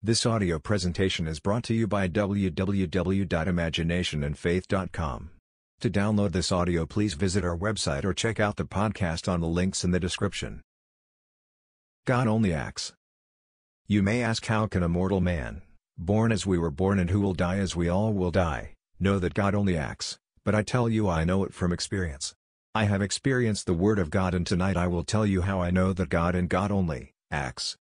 This audio presentation is brought to you by www.imaginationandfaith.com. To download this audio please visit our website or check out the podcast on the links in the description. God only acts. You may ask how can a mortal man, born as we were born and who will die as we all will die, know that God only acts, but I tell you I know it from experience. I have experienced the Word of God and tonight I will tell you how I know that God and God only, acts.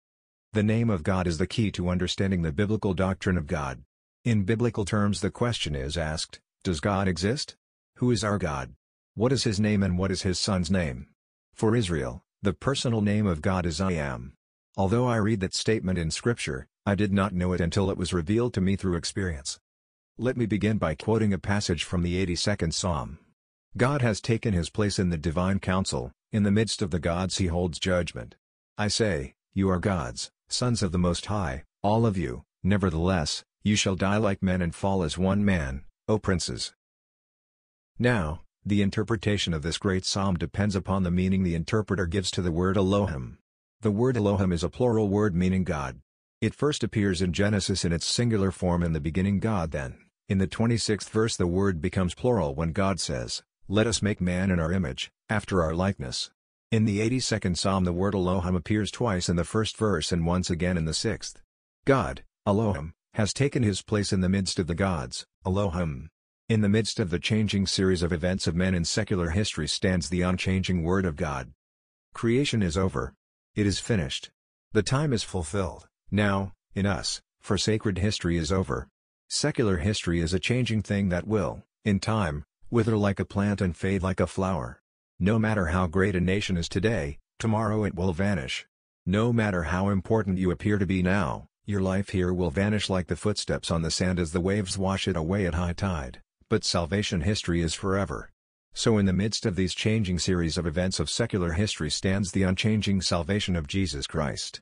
The name of God is the key to understanding the biblical doctrine of God. In biblical terms the question is asked, does God exist? Who is our God? What is his name and what is his son's name? For Israel, the personal name of God is I Am. Although I read that statement in Scripture, I did not know it until it was revealed to me through experience. Let me begin by quoting a passage from the 82nd Psalm. God has taken his place in the divine council, in the midst of the gods he holds judgment. I say, you are gods, sons of the Most High, all of you, nevertheless, you shall die like men and fall as one man, O princes. Now, the interpretation of this great psalm depends upon the meaning the interpreter gives to the word Elohim. The word Elohim is a plural word meaning God. It first appears in Genesis in its singular form in the beginning God then, in the 26th verse the word becomes plural when God says, Let us make man in our image, after our likeness. In the 82nd Psalm the word Elohim appears twice in the first verse and once again in the sixth. God, Elohim, has taken his place in the midst of the gods, Elohim. In the midst of the changing series of events of men in secular history stands the unchanging Word of God. Creation is over. It is finished. The time is fulfilled, now, in us, for sacred history is over. Secular history is a changing thing that will, in time, wither like a plant and fade like a flower. No matter how great a nation is today, tomorrow it will vanish. No matter how important you appear to be now, your life here will vanish like the footsteps on the sand as the waves wash it away at high tide, but salvation history is forever. So in the midst of these changing series of events of secular history stands the unchanging salvation of Jesus Christ.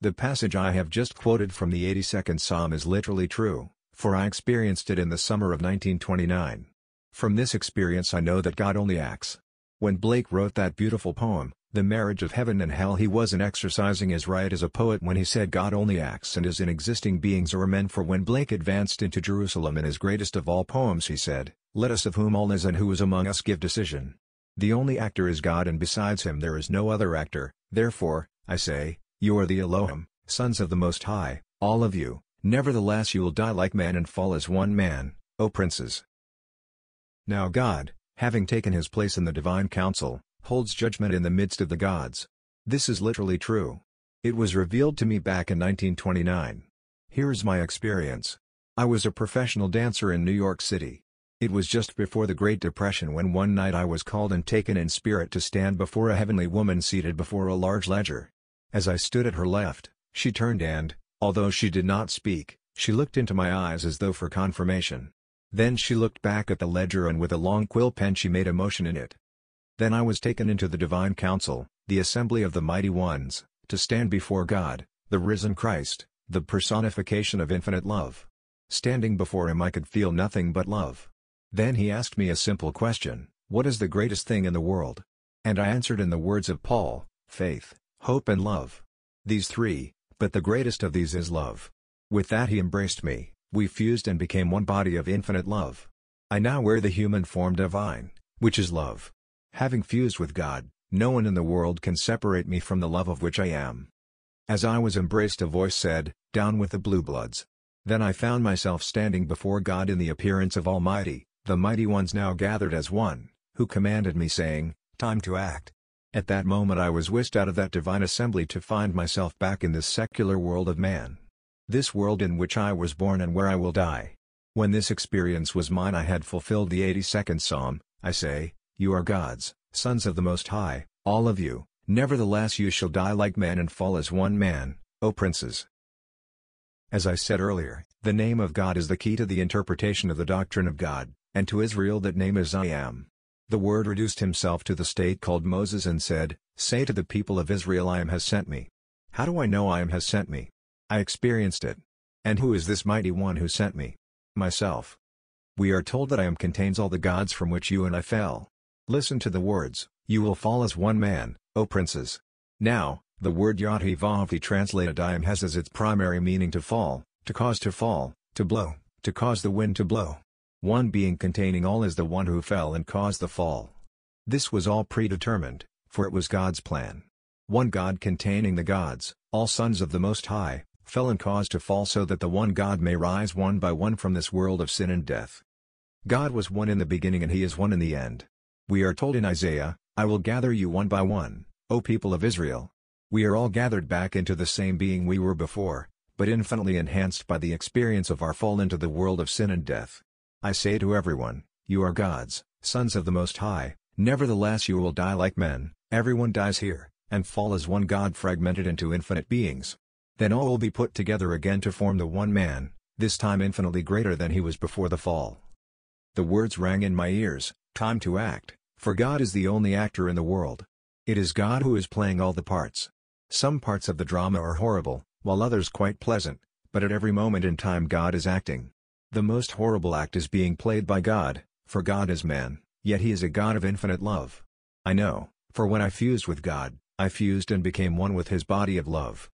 The passage I have just quoted from the 82nd Psalm is literally true, for I experienced it in the summer of 1929. From this experience I know that God only acts. When Blake wrote that beautiful poem, The Marriage of Heaven and Hell he wasn't exercising his right as a poet when he said God only acts and is in existing beings or men for when Blake advanced into Jerusalem in his greatest of all poems he said, Let us of whom all is and who is among us give decision. The only actor is God and besides him there is no other actor, therefore, I say, you are the Elohim, sons of the Most High, all of you, nevertheless you will die like men and fall as one man, O princes. Now God, having taken his place in the divine council, holds judgment in the midst of the gods. This is literally true. It was revealed to me back in 1929. Here's my experience. I was a professional dancer in New York City. It was just before the Great Depression when one night I was called and taken in spirit to stand before a heavenly woman seated before a large ledger. As I stood at her left, she turned and, although she did not speak, she looked into my eyes as though for confirmation. Then she looked back at the ledger and with a long quill pen she made a motion in it. Then I was taken into the divine council, the assembly of the mighty ones, to stand before God, the risen Christ, the personification of infinite love. Standing before him I could feel nothing but love. Then he asked me a simple question, what is the greatest thing in the world? And I answered in the words of Paul, faith, hope and love. These three, but the greatest of these is love. With that he embraced me, we fused and became one body of infinite love. I now wear the human form divine, which is love. Having fused with God, no one in the world can separate me from the love of which I am. As I was embraced a voice said, Down with the blue bloods. Then I found myself standing before God in the appearance of Almighty, the mighty ones now gathered as one, who commanded me saying, Time to act. At that moment I was whisked out of that divine assembly to find myself back in this secular world of man this world in which I was born and where I will die. When this experience was mine I had fulfilled the 82nd Psalm, I say, You are gods, sons of the Most High, all of you, nevertheless you shall die like men and fall as one man, O princes. As I said earlier, the name of God is the key to the interpretation of the doctrine of God, and to Israel that name is I Am. The Word reduced himself to the state called Moses and said, Say to the people of Israel I am has sent me. How do I know I am has sent me? I experienced it. And who is this mighty one who sent me? Myself. We are told that I am contains all the gods from which you and I fell. Listen to the words, you will fall as one man, O princes. Now, The word Yathivavi translated I am has as its primary meaning to fall, to cause to fall, to blow, to cause the wind to blow. One being containing all is the one who fell and caused the fall. This was all predetermined, for it was God's plan. One God containing the gods, all sons of the Most High, fell and caused to fall so that the one God may rise one by one from this world of sin and death. God was one in the beginning and he is one in the end. We are told in Isaiah, I will gather you one by one, O people of Israel. We are all gathered back into the same being we were before, but infinitely enhanced by the experience of our fall into the world of sin and death. I say to everyone, you are gods, sons of the Most High, nevertheless you will die like men, everyone dies here, and fall as one God fragmented into infinite beings. Then all will be put together again to form the one man, this time infinitely greater than he was before the fall. The words rang in my ears, time to act, for God is the only actor in the world. It is God who is playing all the parts. Some parts of the drama are horrible, while others quite pleasant, but at every moment in time God is acting. The most horrible act is being played by God, for God is man, yet he is a God of infinite love. I know, for when I fused with God, I fused and became one with his body of love.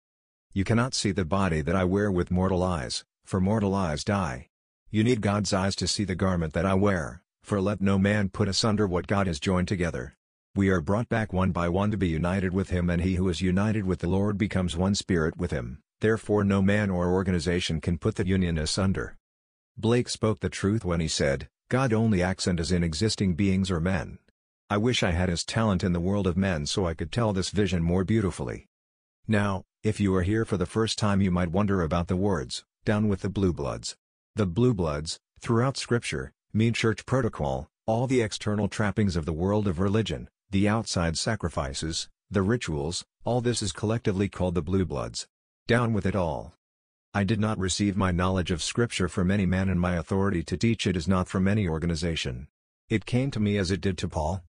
You cannot see the body that I wear with mortal eyes, for mortal eyes die. You need God's eyes to see the garment that I wear, for let no man put asunder what God has joined together. We are brought back one by one to be united with him and he who is united with the Lord becomes one spirit with him, therefore no man or organization can put the union asunder. Blake spoke the truth when he said, God only acts and is in existing beings or men. I wish I had his talent in the world of men so I could tell this vision more beautifully. Now, if you are here for the first time you might wonder about the words, down with the blue bloods. The blue bloods, throughout scripture, mean church protocol, all the external trappings of the world of religion, the outside sacrifices, the rituals, all this is collectively called the blue bloods. Down with it all. I did not receive my knowledge of Scripture from any man and my authority to teach it is not from any organization. It came to me as it did to Paul.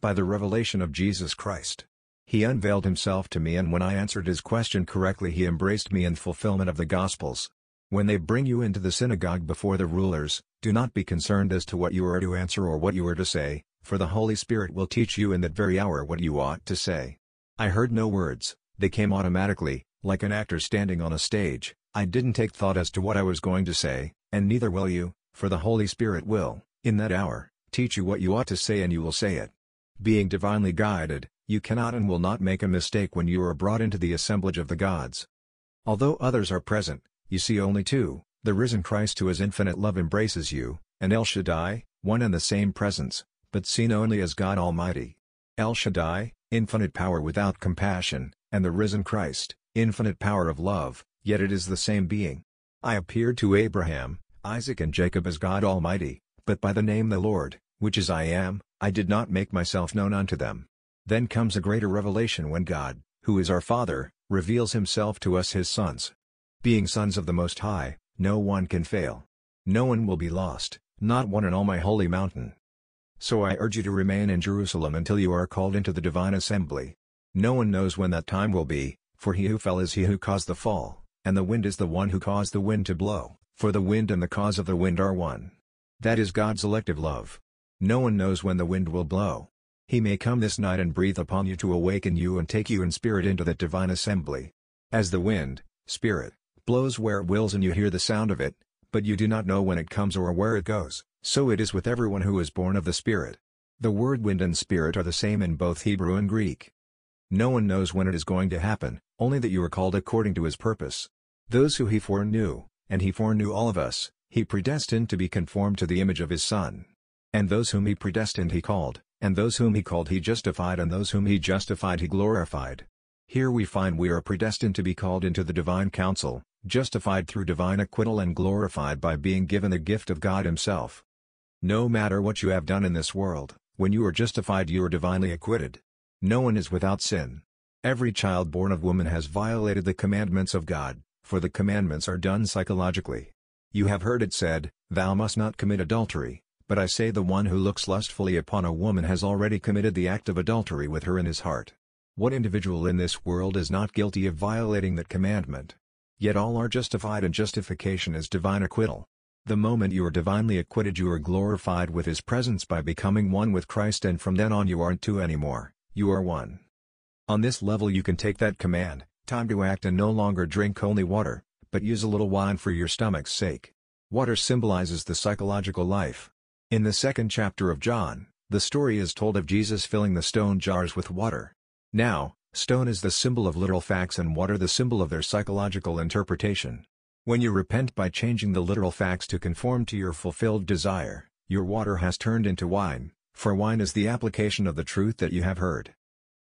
By the revelation of Jesus Christ. He unveiled himself to me and when I answered his question correctly he embraced me in fulfillment of the Gospels. When they bring you into the synagogue before the rulers, do not be concerned as to what you are to answer or what you are to say, for the Holy Spirit will teach you in that very hour what you ought to say. I heard no words, they came automatically, like an actor standing on a stage, I didn't take thought as to what I was going to say, and neither will you, for the Holy Spirit will, in that hour, teach you what you ought to say and you will say it. Being divinely guided, you cannot and will not make a mistake when you are brought into the assemblage of the gods. Although others are present, you see only two, the risen Christ who is infinite love embraces you, and El Shaddai, one and the same presence, but seen only as God Almighty. El Shaddai, infinite power without compassion, and the risen Christ, infinite power of love, yet it is the same being. I appeared to Abraham, Isaac and Jacob as God Almighty, but by the name the Lord, which is I am, I did not make myself known unto them. Then comes a greater revelation when God, who is our Father, reveals himself to us his sons. Being sons of the Most High, no one can fail. No one will be lost, not one in all my holy mountain. So I urge you to remain in Jerusalem until you are called into the divine assembly. No one knows when that time will be, for he who fell is he who caused the fall and the wind is the one who caused the wind to blow, for the wind and the cause of the wind are one. That is God's elective love. No one knows when the wind will blow. He may come this night and breathe upon you to awaken you and take you in spirit into that divine assembly. As the wind, spirit, blows where it wills and you hear the sound of it, but you do not know when it comes or where it goes, so it is with everyone who is born of the Spirit. The word wind and spirit are the same in both Hebrew and Greek. No one knows when it is going to happen, only that you are called according to his purpose. Those who he foreknew, and he foreknew all of us, he predestined to be conformed to the image of his Son. And those whom he predestined he called, and those whom he called he justified and those whom he justified he glorified. Here we find we are predestined to be called into the divine council, justified through divine acquittal and glorified by being given the gift of God himself. No matter what you have done in this world, when you are justified you are divinely acquitted. No one is without sin. Every child born of woman has violated the commandments of God for the commandments are done psychologically. You have heard it said, Thou must not commit adultery, but I say the one who looks lustfully upon a woman has already committed the act of adultery with her in his heart. What individual in this world is not guilty of violating that commandment? Yet all are justified and justification is divine acquittal. The moment you are divinely acquitted you are glorified with his presence by becoming one with Christ and from then on you aren't two anymore, you are one. On this level you can take that command, time to act and no longer drink only water, but use a little wine for your stomach's sake. Water symbolizes the psychological life. In the second chapter of John, the story is told of Jesus filling the stone jars with water. Now, stone is the symbol of literal facts and water the symbol of their psychological interpretation. When you repent by changing the literal facts to conform to your fulfilled desire, your water has turned into wine, for wine is the application of the truth that you have heard.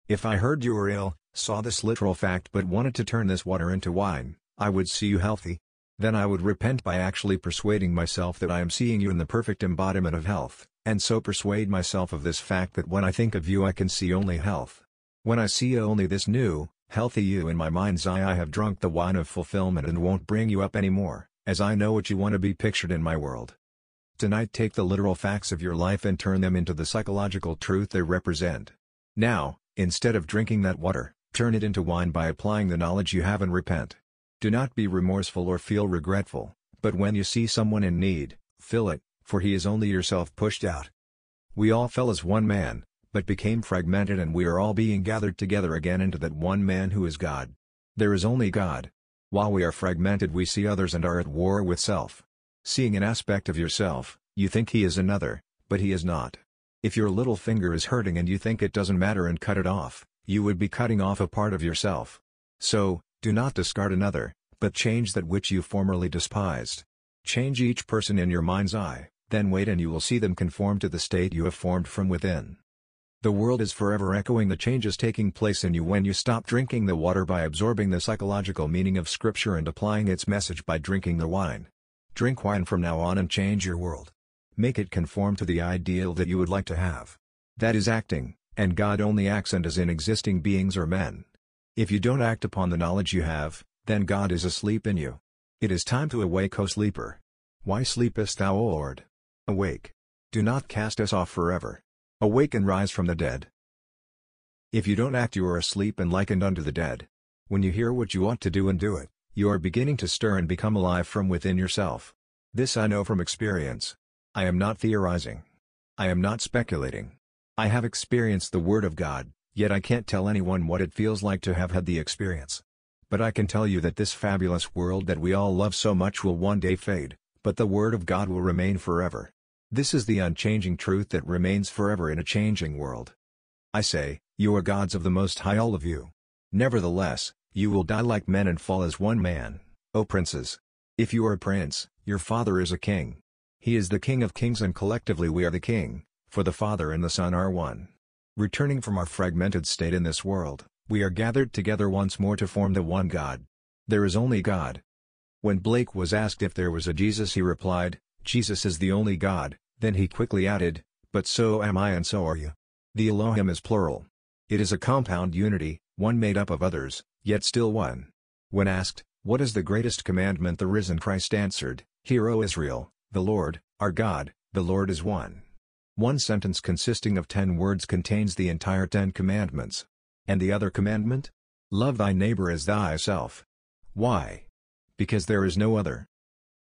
If I heard you were ill, saw this literal fact but wanted to turn this water into wine, I would see you healthy. Then I would repent by actually persuading myself that I am seeing you in the perfect embodiment of health, and so persuade myself of this fact that when I think of you I can see only health. When I see only this new, healthy you in my mind's eye I have drunk the wine of fulfillment and won't bring you up anymore, as I know what you want to be pictured in my world. Tonight take the literal facts of your life and turn them into the psychological truth they represent. Now, instead of drinking that water, turn it into wine by applying the knowledge you have and repent. Do not be remorseful or feel regretful, but when you see someone in need, fill it, for he is only yourself pushed out. We all fell as one man, but became fragmented and we are all being gathered together again into that one man who is God. There is only God. While we are fragmented we see others and are at war with self. Seeing an aspect of yourself, you think he is another, but he is not. If your little finger is hurting and you think it doesn't matter and cut it off, you would be cutting off a part of yourself. So, do not discard another, but change that which you formerly despised. Change each person in your mind's eye, then wait and you will see them conform to the state you have formed from within. The world is forever echoing the changes taking place in you when you stop drinking the water by absorbing the psychological meaning of Scripture and applying its message by drinking the wine. Drink wine from now on and change your world. Make it conform to the ideal that you would like to have. That is acting, and God only acts and is in existing beings or men. If you don't act upon the knowledge you have, then God is asleep in you. It is time to awake O sleeper. Why sleepest thou O Lord? Awake. Do not cast us off forever. Awake and rise from the dead. If you don't act you are asleep and likened unto the dead. When you hear what you ought to do and do it, you are beginning to stir and become alive from within yourself. This I know from experience. I am not theorizing. I am not speculating. I have experienced the Word of God. Yet I can't tell anyone what it feels like to have had the experience. But I can tell you that this fabulous world that we all love so much will one day fade, but the Word of God will remain forever. This is the unchanging truth that remains forever in a changing world. I say, you are gods of the Most High all of you. Nevertheless, you will die like men and fall as one man, O princes. If you are a prince, your father is a king. He is the king of kings and collectively we are the king, for the Father and the Son are one. Returning from our fragmented state in this world, we are gathered together once more to form the one God. There is only God. When Blake was asked if there was a Jesus he replied, Jesus is the only God, then he quickly added, but so am I and so are you. The Elohim is plural. It is a compound unity, one made up of others, yet still one. When asked, what is the greatest commandment the risen Christ answered, Hear O Israel, the Lord, our God, the Lord is one. One sentence consisting of ten words contains the entire Ten Commandments. And the other commandment? Love thy neighbor as thyself. Why? Because there is no other.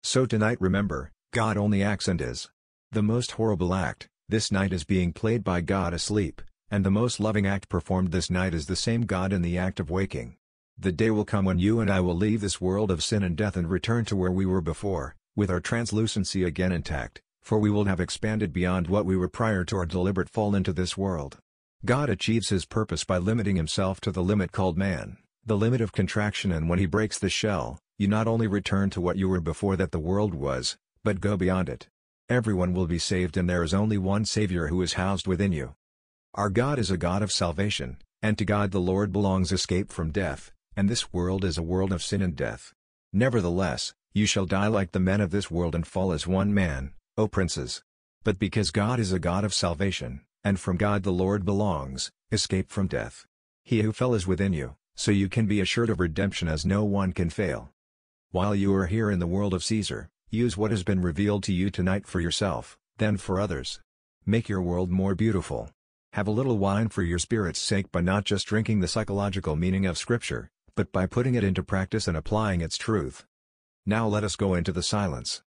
So tonight remember, God only acts and is. The most horrible act, this night is being played by God asleep, and the most loving act performed this night is the same God in the act of waking. The day will come when you and I will leave this world of sin and death and return to where we were before, with our translucency again intact, for we will have expanded beyond what we were prior to our deliberate fall into this world. God achieves his purpose by limiting himself to the limit called man, the limit of contraction and when he breaks the shell, you not only return to what you were before that the world was, but go beyond it. Everyone will be saved and there is only one Savior who is housed within you. Our God is a God of salvation, and to God the Lord belongs escape from death, and this world is a world of sin and death. Nevertheless, you shall die like the men of this world and fall as one man, O princes. But because God is a God of salvation, and from God the Lord belongs, escape from death. He who fell is within you, so you can be assured of redemption as no one can fail. While you are here in the world of Caesar, use what has been revealed to you tonight for yourself, then for others. Make your world more beautiful. Have a little wine for your spirit's sake by not just drinking the psychological meaning of Scripture, but by putting it into practice and applying its truth. Now let us go into the silence.